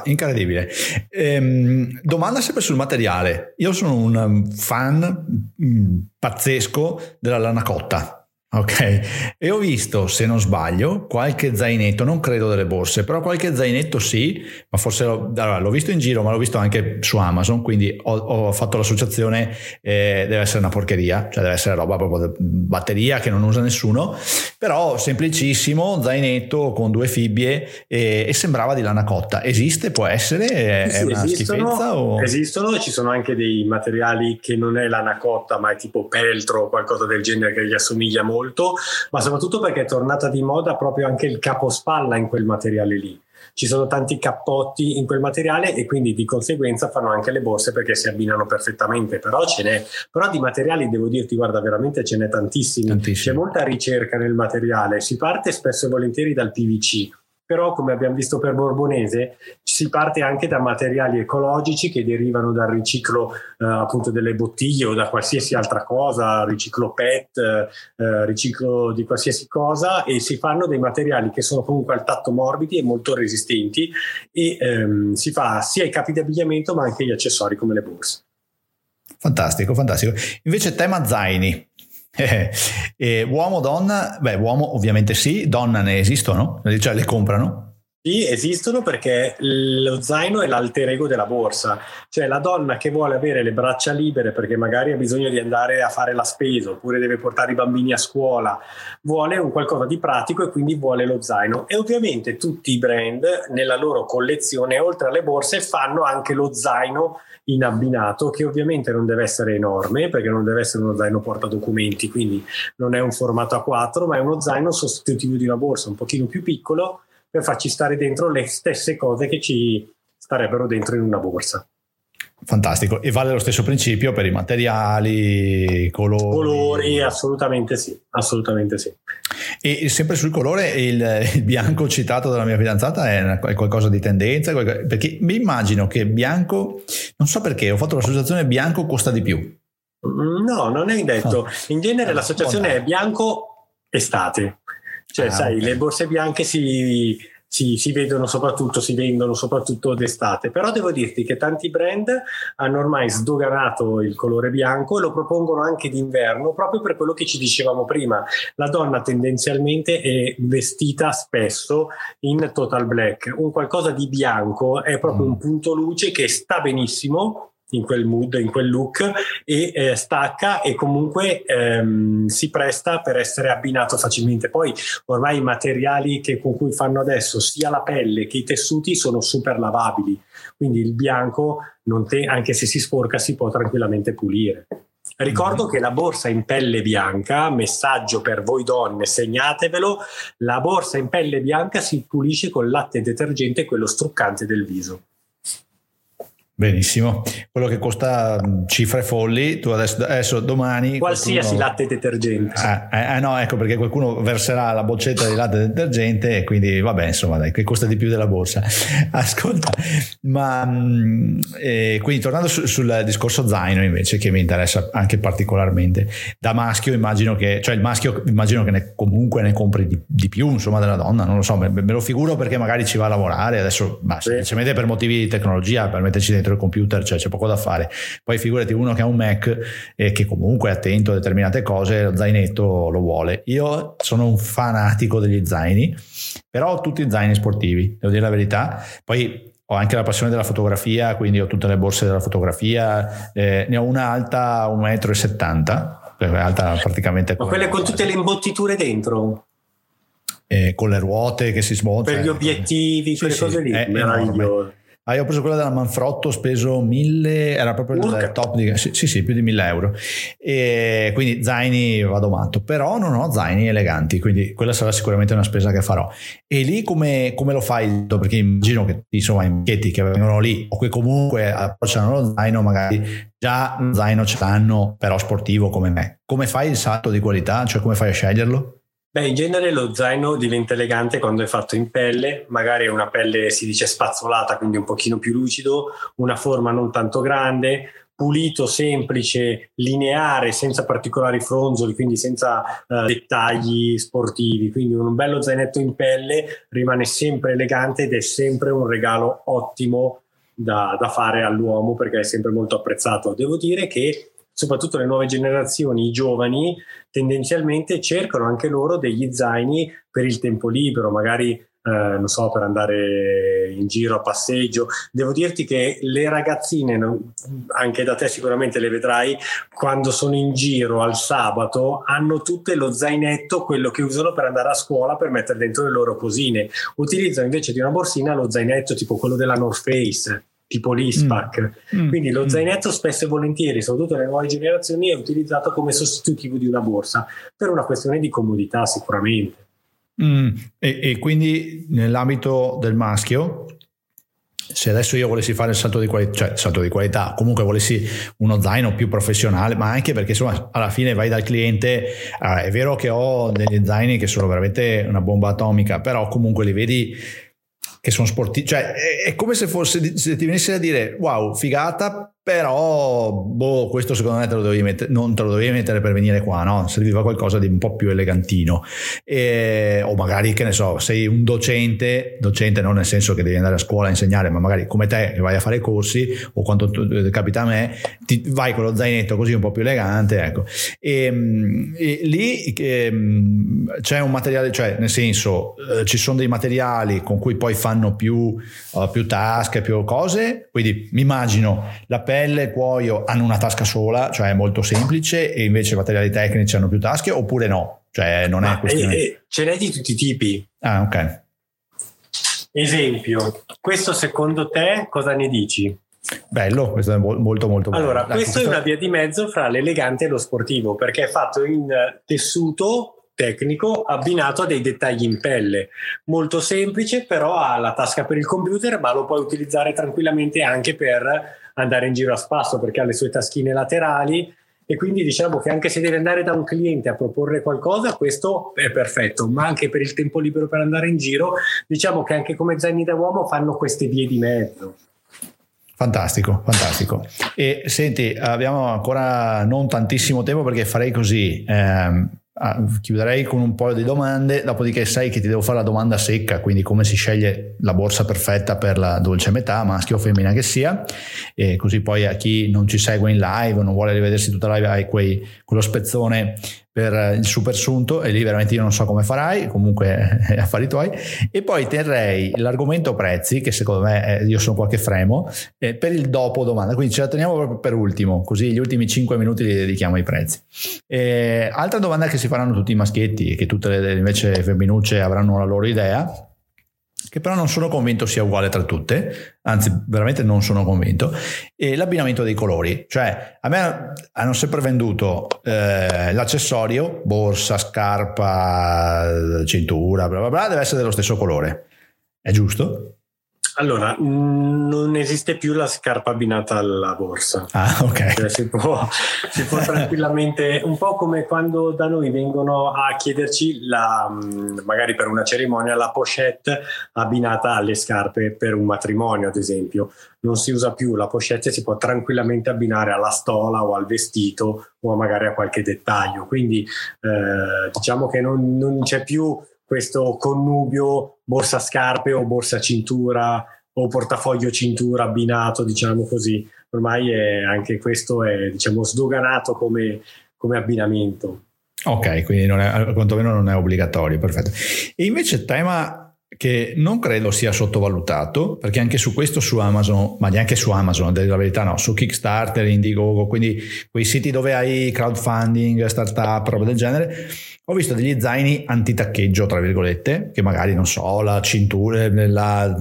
Incredibile. Ehm, domanda sempre sul materiale. Io sono un fan mh, mm, pazzesco della lana cotta. Ok, e ho visto, se non sbaglio, qualche zainetto, non credo delle borse, però qualche zainetto sì, ma forse l'ho, allora, l'ho visto in giro, ma l'ho visto anche su Amazon, quindi ho, ho fatto l'associazione, eh, deve essere una porcheria, cioè deve essere roba proprio batteria che non usa nessuno, però semplicissimo, zainetto con due fibbie e, e sembrava di lana cotta. Esiste, può essere? È, sì, è una esistono, schifezza? O... Esistono, ci sono anche dei materiali che non è lana cotta, ma è tipo peltro o qualcosa del genere che gli assomiglia molto molto, ma soprattutto perché è tornata di moda proprio anche il capospalla in quel materiale lì. Ci sono tanti cappotti in quel materiale e quindi di conseguenza fanno anche le borse perché si abbinano perfettamente, però ce n'è. Però di materiali devo dirti, guarda, veramente ce n'è tantissimi. Tantissimo. C'è molta ricerca nel materiale, si parte spesso e volentieri dal PVC però come abbiamo visto per Borbonese si parte anche da materiali ecologici che derivano dal riciclo eh, appunto delle bottiglie o da qualsiasi altra cosa, riciclo PET, eh, riciclo di qualsiasi cosa e si fanno dei materiali che sono comunque al tatto morbidi e molto resistenti e ehm, si fa sia i capi di abbigliamento ma anche gli accessori come le borse. Fantastico, fantastico. Invece tema zaini. Eh, eh, uomo, donna, beh, uomo ovviamente sì, donna ne esistono, cioè le comprano. Sì, esistono perché lo zaino è l'alter ego della borsa, cioè la donna che vuole avere le braccia libere perché magari ha bisogno di andare a fare la spesa oppure deve portare i bambini a scuola, vuole un qualcosa di pratico e quindi vuole lo zaino. E ovviamente tutti i brand nella loro collezione, oltre alle borse, fanno anche lo zaino in abbinato che ovviamente non deve essere enorme perché non deve essere uno zaino porta documenti, quindi non è un formato A4, ma è uno zaino sostitutivo di una borsa, un pochino più piccolo per farci stare dentro le stesse cose che ci starebbero dentro in una borsa. Fantastico, e vale lo stesso principio per i materiali, colori? Colori, assolutamente sì, assolutamente sì. E sempre sul colore, il, il bianco citato dalla mia fidanzata è, è qualcosa di tendenza? Perché mi immagino che bianco, non so perché, ho fatto l'associazione bianco costa di più. No, non è detto. In genere ah, l'associazione è bianco estate. Cioè, ah, sai, okay. le borse bianche si si, si, vedono soprattutto, si vendono soprattutto d'estate. Però devo dirti che tanti brand hanno ormai sdoganato il colore bianco e lo propongono anche d'inverno proprio per quello che ci dicevamo prima. La donna tendenzialmente è vestita spesso in total black. Un qualcosa di bianco è proprio mm. un punto luce che sta benissimo in quel mood, in quel look e eh, stacca e comunque ehm, si presta per essere abbinato facilmente. Poi ormai i materiali che, con cui fanno adesso sia la pelle che i tessuti sono super lavabili, quindi il bianco te, anche se si sporca si può tranquillamente pulire. Ricordo mm-hmm. che la borsa in pelle bianca, messaggio per voi donne, segnatevelo, la borsa in pelle bianca si pulisce con latte detergente, quello struccante del viso. Benissimo, quello che costa cifre folli, tu adesso, adesso domani... Qualsiasi qualcuno... latte detergente. Ah, eh, eh, no, ecco perché qualcuno verserà la boccetta di latte detergente e quindi vabbè, insomma, dai, che costa di più della borsa. Ascolta, ma eh, quindi tornando su, sul discorso zaino invece che mi interessa anche particolarmente, da maschio immagino che, cioè il maschio immagino che ne, comunque ne compri di, di, più, insomma, della donna, non lo so, me, me, lo figuro perché magari ci va a lavorare adesso, ma semplicemente per motivi di tecnologia, per metterci dentro dentro il computer, cioè c'è poco da fare. Poi figurati uno che ha un Mac e che comunque è attento a determinate cose, lo zainetto lo vuole. Io sono un fanatico degli zaini, però ho tutti zaini sportivi, devo dire la verità. Poi ho anche la passione della fotografia, quindi ho tutte le borse della fotografia, eh, ne ho una alta 1,70 m, alta praticamente... Ma quelle con tutte le imbottiture dentro? Eh, con le ruote che si smontano. Per gli obiettivi, sì, quelle sì, cose lì, è meraviglioso. Ah, io ho preso quella della Manfrotto, ho speso 1000, era proprio il top di... Sì, sì, sì, più di 1000 euro. E quindi zaini vado matto, però non ho zaini eleganti, quindi quella sarà sicuramente una spesa che farò. E lì come, come lo fai? Perché immagino che insomma i marchetti che vengono lì o che comunque approcciano lo zaino magari già lo zaino ce l'hanno, però sportivo come me. Come fai il salto di qualità? Cioè come fai a sceglierlo? Beh, in genere lo zaino diventa elegante quando è fatto in pelle, magari una pelle si dice spazzolata, quindi un pochino più lucido, una forma non tanto grande, pulito, semplice, lineare, senza particolari fronzoli, quindi senza uh, dettagli sportivi. Quindi un bello zainetto in pelle rimane sempre elegante ed è sempre un regalo ottimo da, da fare all'uomo perché è sempre molto apprezzato. Devo dire che soprattutto le nuove generazioni, i giovani, tendenzialmente cercano anche loro degli zaini per il tempo libero, magari eh, non so, per andare in giro a passeggio. Devo dirti che le ragazzine, anche da te sicuramente le vedrai, quando sono in giro al sabato hanno tutte lo zainetto, quello che usano per andare a scuola per mettere dentro le loro cosine. Utilizzano invece di una borsina lo zainetto tipo quello della North Face tipo l'ISPAC. Mm. mm. Quindi lo mm. zainetto spesso e volentieri, soprattutto nelle nuove generazioni, è utilizzato come sostitutivo di una borsa per una questione di comodità sicuramente. Mm. E, e, quindi nell'ambito del maschio, se adesso io volessi fare il salto di qualità, cioè salto di qualità, comunque volessi uno zaino più professionale, ma anche perché insomma alla fine vai dal cliente, eh, è vero che ho degli zaini che sono veramente una bomba atomica, però comunque li vedi che sono sportivi, cioè è, è, come se fosse se ti venisse a dire wow, figata, però boh, questo secondo me te lo mettere, non te lo dovevi mettere per venire qua, no? Serviva qualcosa di un po' più elegantino. E, o magari, che ne so, sei un docente, docente non nel senso che devi andare a scuola a insegnare, ma magari come te che vai a fare corsi, o quanto capita a me, ti vai con lo zainetto così un po' più elegante, ecco. E, e lì e, c'è un materiale, cioè nel senso eh, ci sono dei materiali con cui poi fanno più, uh, più tasche, più cose, quindi mi immagino la pelle e cuoio hanno una tasca sola, cioè è molto semplice, e invece i materiali tecnici hanno più tasche, oppure no? Cioè non Ma è questione... Eh, ce n'è di tutti i tipi. Ah, ok. Esempio, questo secondo te cosa ne dici? Bello, questo è molto molto bello. Allora, questo questo... è una via di mezzo fra l'elegante e lo sportivo, perché è fatto in tessuto tecnico abbinato a dei dettagli in pelle. Molto semplice, però ha la tasca per il computer, ma lo puoi utilizzare tranquillamente anche per andare in giro a spasso, perché ha le sue taschine laterali e quindi diciamo che anche se devi andare da un cliente a proporre qualcosa, questo è perfetto, ma anche per il tempo libero per andare in giro, diciamo che anche come zaini da uomo fanno queste vie di mezzo. Fantastico, fantastico. E senti, abbiamo ancora non tantissimo tempo perché farei così. Eh, chiuderei con un po' di domande, dopodiché sai che ti devo fare la domanda secca, quindi come si sceglie la borsa perfetta per la dolce metà, maschio o femmina che sia, e così poi a chi non ci segue in live o non vuole rivedersi tutta la live hai quei, quello spezzone per il super sunto e lì veramente io non so come farai, comunque affari tuoi. E poi terrei l'argomento prezzi, che secondo me è, io sono qualche fremo, eh, per il dopo domanda, quindi ce la teniamo proprio per ultimo, così gli ultimi 5 minuti li dedichiamo ai prezzi. E, altra domanda che si faranno tutti i maschietti e che tutte le invece femminucce avranno la loro idea che però non sono convinto sia uguale tra tutte, anzi veramente non sono convinto, e l'abbinamento dei colori, cioè a me hanno sempre venduto eh, l'accessorio, borsa, scarpa, cintura, bla bla bla, deve essere dello stesso colore, è giusto? Allora, non esiste più la scarpa abbinata alla borsa. Ah, ok. Cioè, si, può, si, può, tranquillamente, un po' come quando da noi vengono a chiederci, la, magari per una cerimonia, la pochette abbinata alle scarpe per un matrimonio, ad esempio. Non si usa più la pochette, si può tranquillamente abbinare alla stola o al vestito o magari a qualche dettaglio. Quindi eh, diciamo che non, non c'è più questo connubio borsa scarpe o borsa cintura o portafoglio cintura abbinato, diciamo così. Ormai è, anche questo è diciamo, sdoganato come, come abbinamento. Ok, quindi non è, quantomeno non è obbligatorio, perfetto. E invece tema che non credo sia sottovalutato, perché anche su questo su Amazon, ma neanche su Amazon, a dire la verità no, su Kickstarter, Indiegogo, quindi quei siti dove hai crowdfunding, startup, roba del genere, ho visto degli zaini antitaccheggio, tra virgolette, che magari, non so, la cintura, la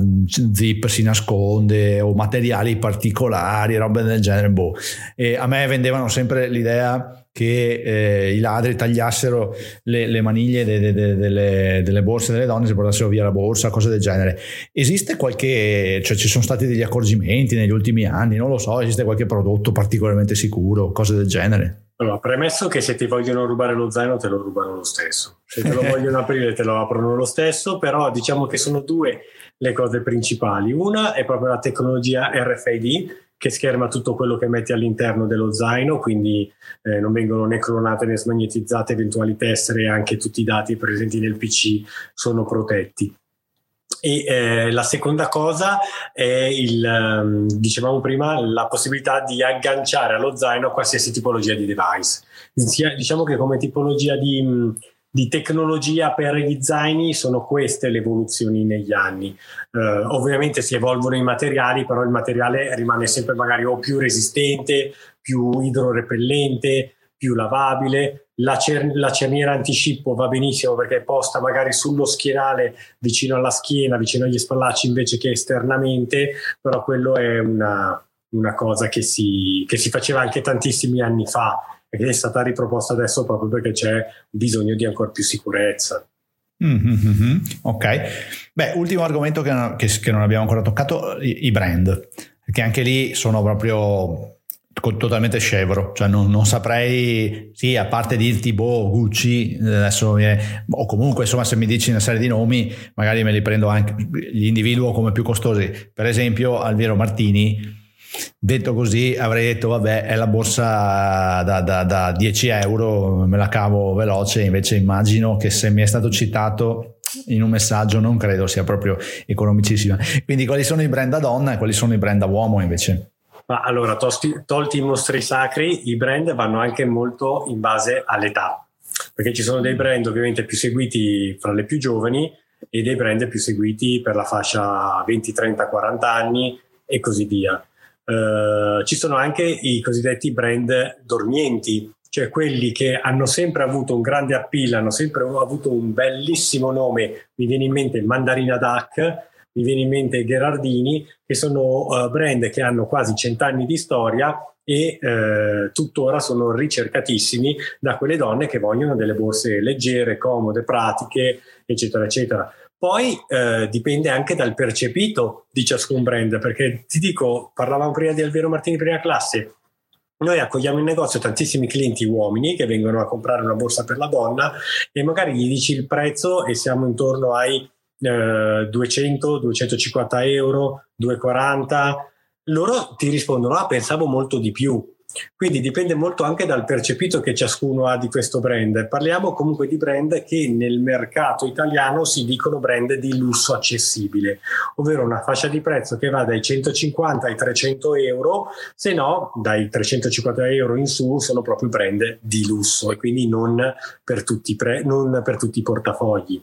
zip si nasconde o materiali particolari, roba del genere, boh. E a me vendevano sempre l'idea che eh, i ladri tagliassero le, le maniglie de, de, de, delle, delle, borse delle donne, si portassero via la borsa, cose del genere. Esiste qualche, cioè ci sono stati degli accorgimenti negli ultimi anni, non lo so, esiste qualche prodotto particolarmente sicuro, cose del genere? Allora, premesso che se ti vogliono rubare lo zaino te lo rubano lo stesso, se te lo vogliono aprire te lo aprono lo stesso, però diciamo che sono due le cose principali. Una è proprio la tecnologia RFID che scherma tutto quello che metti all'interno dello zaino, quindi eh, non vengono né clonate né smagnetizzate eventuali tessere, anche tutti i dati presenti nel PC sono protetti. E eh, la seconda cosa è il, um, dicevamo prima, la possibilità di agganciare allo zaino qualsiasi tipologia di device. Diciamo che come tipologia di, di tecnologia per gli zaini sono queste le evoluzioni negli anni. Uh, ovviamente si evolvono i materiali, però il materiale rimane sempre magari o più resistente, più idrorepellente, più lavabile. La, cer- la cerniera antiscippo va benissimo perché è posta magari sullo schienale vicino alla schiena, vicino agli spallacci invece che esternamente, però quello è una, una cosa che si, che si faceva anche tantissimi anni fa e che è stata riproposta adesso proprio perché c'è bisogno di ancora più sicurezza. Mm-hmm. Ok, beh, ultimo argomento che, che, che, non abbiamo ancora toccato, i, i brand, perché anche lì sono proprio totalmente scevro, cioè non, non, saprei, sì, a parte dirti boh, Gucci, adesso è, o comunque insomma se mi dici una serie di nomi, magari me li prendo anche, li individuo come più costosi. Per esempio Alviero Martini, detto così avrei detto vabbè è la borsa da, da, da 10 euro, me la cavo veloce, invece immagino che se mi è stato citato in un messaggio non credo sia proprio economicissima. Quindi quali sono i brand da donna e quali sono i brand da uomo invece? Ma allora, tosti, tolti i mostri sacri, i brand vanno anche molto in base all'età, perché ci sono dei brand ovviamente più seguiti fra le più giovani e dei brand più seguiti per la fascia 20, 30, 40 anni e così via. Uh, ci sono anche i cosiddetti brand dormienti, cioè quelli che hanno sempre avuto un grande appeal, hanno sempre avuto un bellissimo nome, mi viene in mente Mandarina Duck, mi viene in mente Gherardini, che sono uh, brand che hanno quasi cent'anni di storia e eh, tuttora sono ricercatissimi da quelle donne che vogliono delle borse leggere, comode, pratiche, eccetera, eccetera. Poi eh, dipende anche dal percepito di ciascun brand, perché ti dico, parlavamo prima di Alvero Martini prima classe, noi accogliamo in negozio tantissimi clienti uomini che vengono a comprare una borsa per la donna e magari gli dici il prezzo e siamo intorno ai eh, 200, 250 euro, 240. Loro ti rispondono, ah pensavo molto di più. Quindi dipende molto anche dal percepito che ciascuno ha di questo brand. Parliamo comunque di brand che nel mercato italiano si dicono brand di lusso accessibile, ovvero una fascia di prezzo che va dai 150 ai 300 euro, se no dai 350 euro in su sono proprio brand di lusso e quindi non per tutti, pre- non per tutti i portafogli.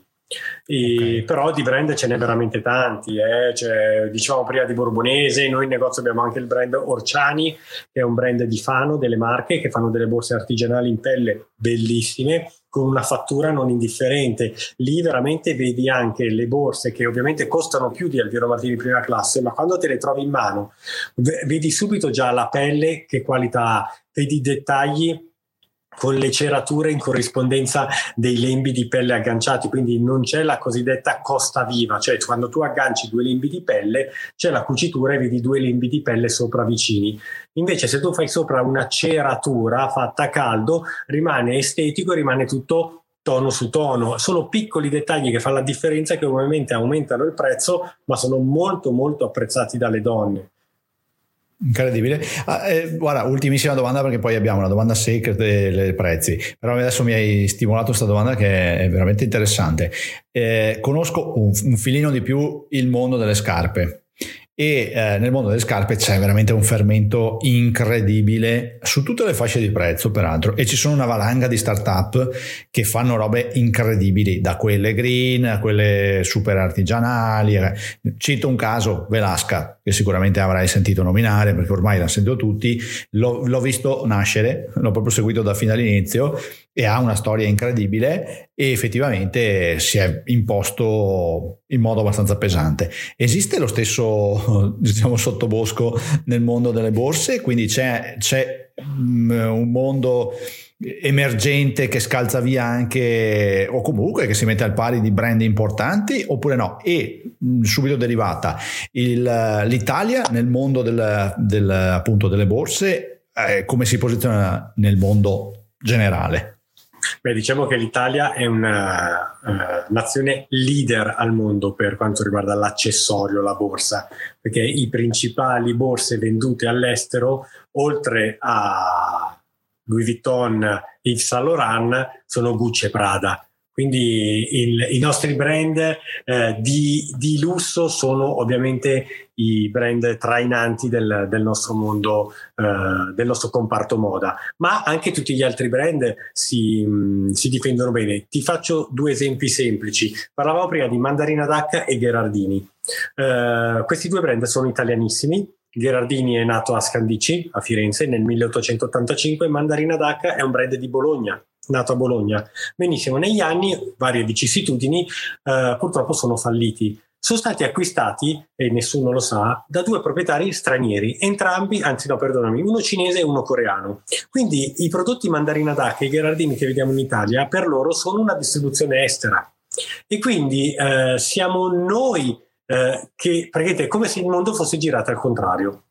E, okay. Però di brand ce n'è veramente tanti. Eh? Cioè, dicevamo prima di Borbonese, noi in negozio abbiamo anche il brand Orciani, che è un brand di Fano delle marche che fanno delle borse artigianali in pelle bellissime con una fattura non indifferente. Lì veramente vedi anche le borse che ovviamente costano più di Alviero Martini prima classe, ma quando te le trovi in mano vedi subito già la pelle che qualità ha, vedi i dettagli con le cerature in corrispondenza dei lembi di pelle agganciati, quindi non c'è la cosiddetta costa viva, cioè quando tu agganci due lembi di pelle c'è la cucitura e vedi due lembi di pelle sopra vicini. Invece se tu fai sopra una ceratura fatta a caldo rimane estetico, rimane tutto tono su tono. Sono piccoli dettagli che fanno la differenza che ovviamente aumentano il prezzo, ma sono molto molto apprezzati dalle donne. Incredibile. Ah, eh, guarda, ultimissima domanda perché poi abbiamo una domanda secret dei prezzi. Però adesso mi hai stimolato questa domanda che è veramente interessante. Eh, conosco un, un filino di più il mondo delle scarpe e eh, nel mondo delle scarpe c'è veramente un fermento incredibile su tutte le fasce di prezzo peraltro. E ci sono una valanga di startup che fanno robe incredibili da quelle green a quelle super artigianali. Cito un caso Velasca che sicuramente avrai sentito nominare perché ormai l'hanno sentito tutti. L'ho, l'ho visto nascere l'ho proprio seguito da fine all'inizio e ha una storia incredibile e effettivamente si è imposto in modo abbastanza pesante. Esiste lo stesso diciamo sottobosco nel mondo delle borse, quindi c'è, c'è mm, un mondo emergente che scalza via anche o comunque che si mette al pari di brand importanti oppure no? E mm, subito derivata il, l'Italia nel mondo del, del, appunto delle borse eh, come si posiziona nel mondo generale Beh, diciamo che l'Italia è una uh, nazione leader al mondo per quanto riguarda l'accessorio, la borsa, perché i principali borse vendute all'estero, oltre a Louis Vuitton, Yves Saint Laurent, sono Gucci e Prada. Quindi il, i nostri brand eh, di, di, lusso sono ovviamente i brand trainanti del, del nostro mondo, eh, del nostro comparto moda, ma anche tutti gli altri brand si, mh, si, difendono bene. Ti faccio due esempi semplici. Parlavamo prima di Mandarina Dacca e Gherardini. Eh, questi due brand sono italianissimi, Gherardini è nato a Scandici, a Firenze, nel 1885, Mandarina Dacca è un brand di Bologna, nato a Bologna. Benissimo, negli anni varie vicissitudini eh, purtroppo sono falliti. Sono stati acquistati, e nessuno lo sa, da due proprietari stranieri, entrambi, anzi no, perdonami, uno cinese e uno coreano. Quindi i prodotti Mandarina Dacca e i Gherardini che vediamo in Italia per loro sono una distribuzione estera. E quindi eh, siamo noi eh, che praticamente è come se il mondo fosse girato al contrario.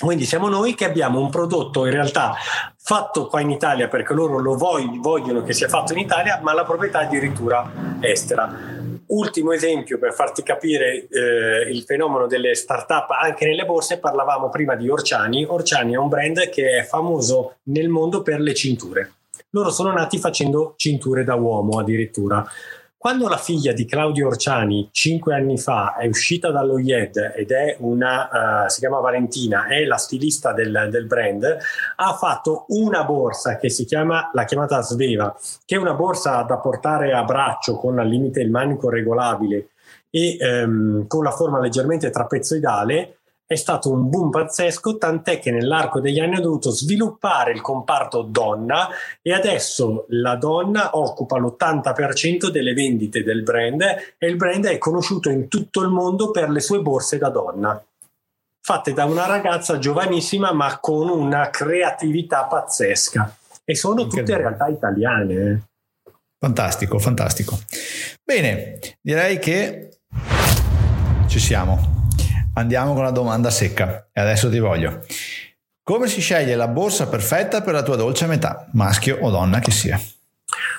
Quindi siamo noi che abbiamo un prodotto in realtà fatto qua in Italia perché loro lo vogliono che sia fatto in Italia, ma la proprietà è addirittura estera. Ultimo esempio per farti capire eh, il fenomeno delle start-up anche nelle borse, parlavamo prima di Orciani. Orciani è un brand che è famoso nel mondo per le cinture. Loro sono nati facendo cinture da uomo addirittura. Quando la figlia di Claudio Orciani, cinque anni fa, è uscita dallo IED ed è una, uh, si chiama Valentina, è la stilista del, del, brand, ha fatto una borsa che si chiama, l'ha chiamata Sveva, che è una borsa da portare a braccio con al limite il manico regolabile e um, con la forma leggermente trapezoidale è stato un boom pazzesco, tant'è che nell'arco degli anni ha dovuto sviluppare il comparto donna e adesso la donna occupa l'80% delle vendite del brand e il brand è conosciuto in tutto il mondo per le sue borse da donna fatte da una ragazza giovanissima ma con una creatività pazzesca e sono tutte realtà italiane. Eh. Fantastico, fantastico. Bene, direi che ci siamo. Andiamo con la domanda secca e adesso ti voglio. Come si sceglie la borsa perfetta per la tua dolce metà, maschio o donna che sia?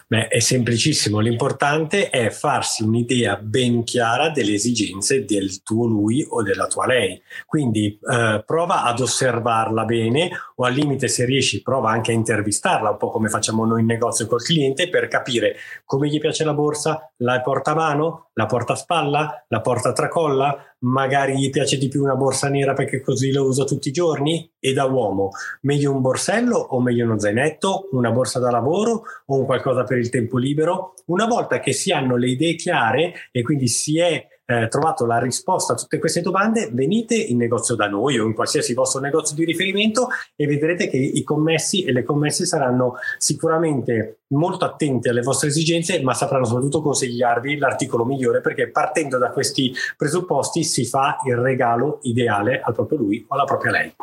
Beh, è semplicissimo, l'importante è farsi un'idea ben chiara delle esigenze del tuo lui o della tua lei. Quindi eh, prova ad osservarla bene o al limite se riesci prova anche a intervistarla, un po' come facciamo noi in negozio col cliente per capire come gli piace la borsa, la porta a mano, la porta a spalla, la porta a tracolla, magari gli piace di più una borsa nera perché così la usa tutti i giorni? E da uomo meglio un borsello o meglio uno zainetto? Una borsa da lavoro o un qualcosa per il tempo libero? Una volta che si hanno le idee chiare e quindi si è eh, trovato la risposta a tutte queste domande, venite in negozio da noi o in qualsiasi vostro negozio di riferimento e vedrete che i commessi e le commesse saranno sicuramente molto attenti alle vostre esigenze, ma sapranno soprattutto consigliarvi l'articolo migliore perché partendo da questi presupposti si fa il regalo ideale al proprio lui o alla propria lei.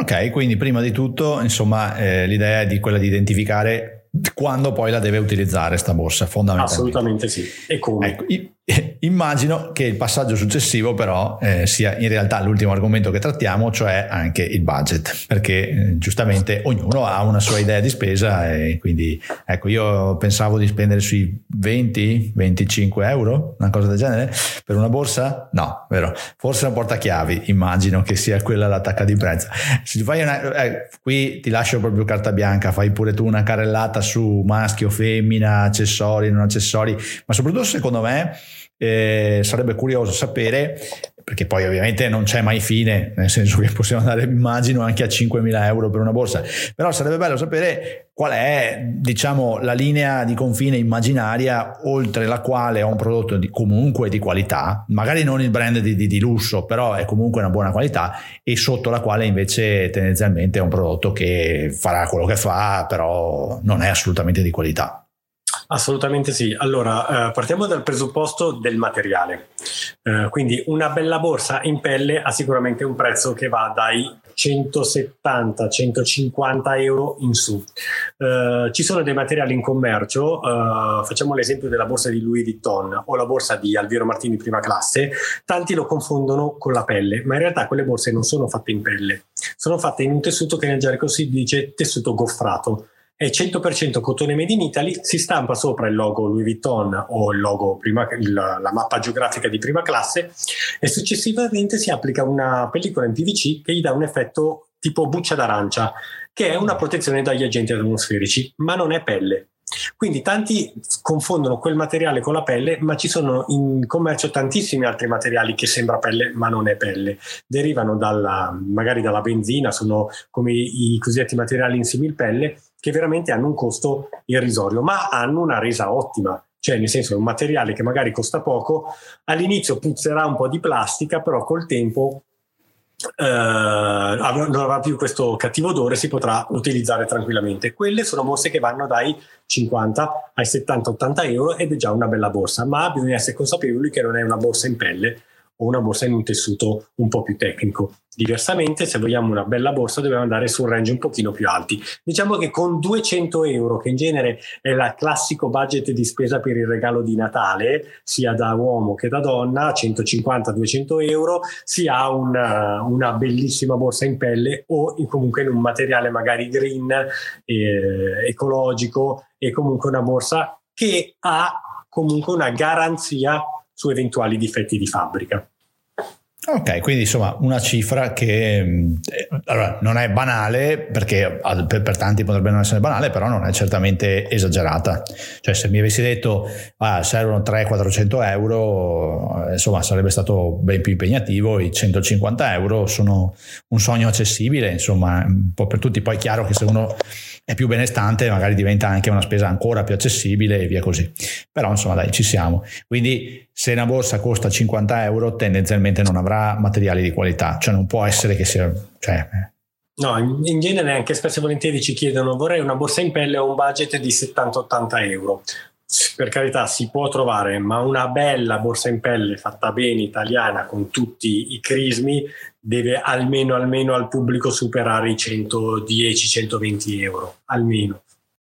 Ok, quindi prima di tutto, insomma, eh, l'idea è di quella di identificare quando poi la deve utilizzare sta borsa, fondamentalmente. Assolutamente sì. E come? Ecco, Immagino che il passaggio successivo però eh, sia in realtà l'ultimo argomento che trattiamo, cioè anche il budget, perché eh, giustamente ognuno ha una sua idea di spesa e quindi ecco io pensavo di spendere sui 20-25 euro, una cosa del genere, per una borsa? No, vero, forse una portachiavi, immagino che sia quella l'attacca di prezzo. Se fai una, eh, qui ti lascio proprio carta bianca, fai pure tu una carrellata su maschio, femmina, accessori, non accessori, ma soprattutto secondo me eh, sarebbe curioso sapere, perché poi ovviamente non c'è mai fine, nel senso che possiamo andare, immagino, anche a 5.000 euro per una borsa, però sarebbe bello sapere qual è, diciamo, la linea di confine immaginaria oltre la quale ho un prodotto di, comunque di qualità, magari non il brand di, di, di lusso, però è comunque una buona qualità, e sotto la quale invece tendenzialmente è un prodotto che farà quello che fa, però non è assolutamente di qualità. Assolutamente sì. Allora, eh, partiamo dal presupposto del materiale. Eh, quindi una bella borsa in pelle ha sicuramente un prezzo che va dai 170-150 euro in su. Eh, ci sono dei materiali in commercio, eh, facciamo l'esempio della borsa di Louis Vuitton o la borsa di Alviro Martini prima classe, tanti lo confondono con la pelle, ma in realtà quelle borse non sono fatte in pelle, sono fatte in un tessuto che nel gergo si dice tessuto goffrato è 100% cotone made in Italy, si stampa sopra il logo Louis Vuitton o il logo prima, il, la mappa geografica di prima classe e successivamente si applica una pellicola in PVC che gli dà un effetto tipo buccia d'arancia, che è una protezione dagli agenti atmosferici, ma non è pelle. Quindi tanti confondono quel materiale con la pelle, ma ci sono in commercio tantissimi altri materiali che sembra pelle, ma non è pelle. Derivano dalla, magari dalla benzina, sono come i, cosiddetti materiali in similpelle, che veramente hanno un costo irrisorio, ma hanno una resa ottima. Cioè, nel senso, è un materiale che magari costa poco, all'inizio puzzerà un po' di plastica, però col tempo eh, non avrà più questo cattivo odore, si potrà utilizzare tranquillamente. Quelle sono borse che vanno dai 50 ai 70-80 euro ed è già una bella borsa, ma bisogna essere consapevoli che non è una borsa in pelle o una borsa in un tessuto un po' più tecnico. Diversamente, se vogliamo una bella borsa, dobbiamo andare su range un pochino più alti. Diciamo che con 200 euro, che in genere è il classico budget di spesa per il regalo di Natale, sia da uomo che da donna, 150-200 euro, si ha una, una, bellissima borsa in pelle o in, comunque in un materiale magari green, eh, ecologico e comunque una borsa che ha comunque una garanzia su eventuali difetti di fabbrica. Ok, quindi insomma una cifra che eh, allora, non è banale, perché per, per, tanti potrebbe non essere banale, però non è certamente esagerata. Cioè se mi avessi detto ah, servono 300-400 euro, eh, insomma sarebbe stato ben più impegnativo, i 150 euro sono un sogno accessibile, insomma un po' per tutti, poi è chiaro che se uno è più benestante magari diventa anche una spesa ancora più accessibile e via così. Però insomma dai, ci siamo. Quindi se una borsa costa 50 euro tendenzialmente non avrà materiali di qualità, cioè non può essere che sia... Cioè, eh. No, in, genere anche spesso e volentieri ci chiedono vorrei una borsa in pelle o un budget di 70-80 euro. Per carità si può trovare, ma una bella borsa in pelle fatta bene, italiana, con tutti i crismi, deve almeno, almeno al pubblico superare i 110-120 euro, almeno.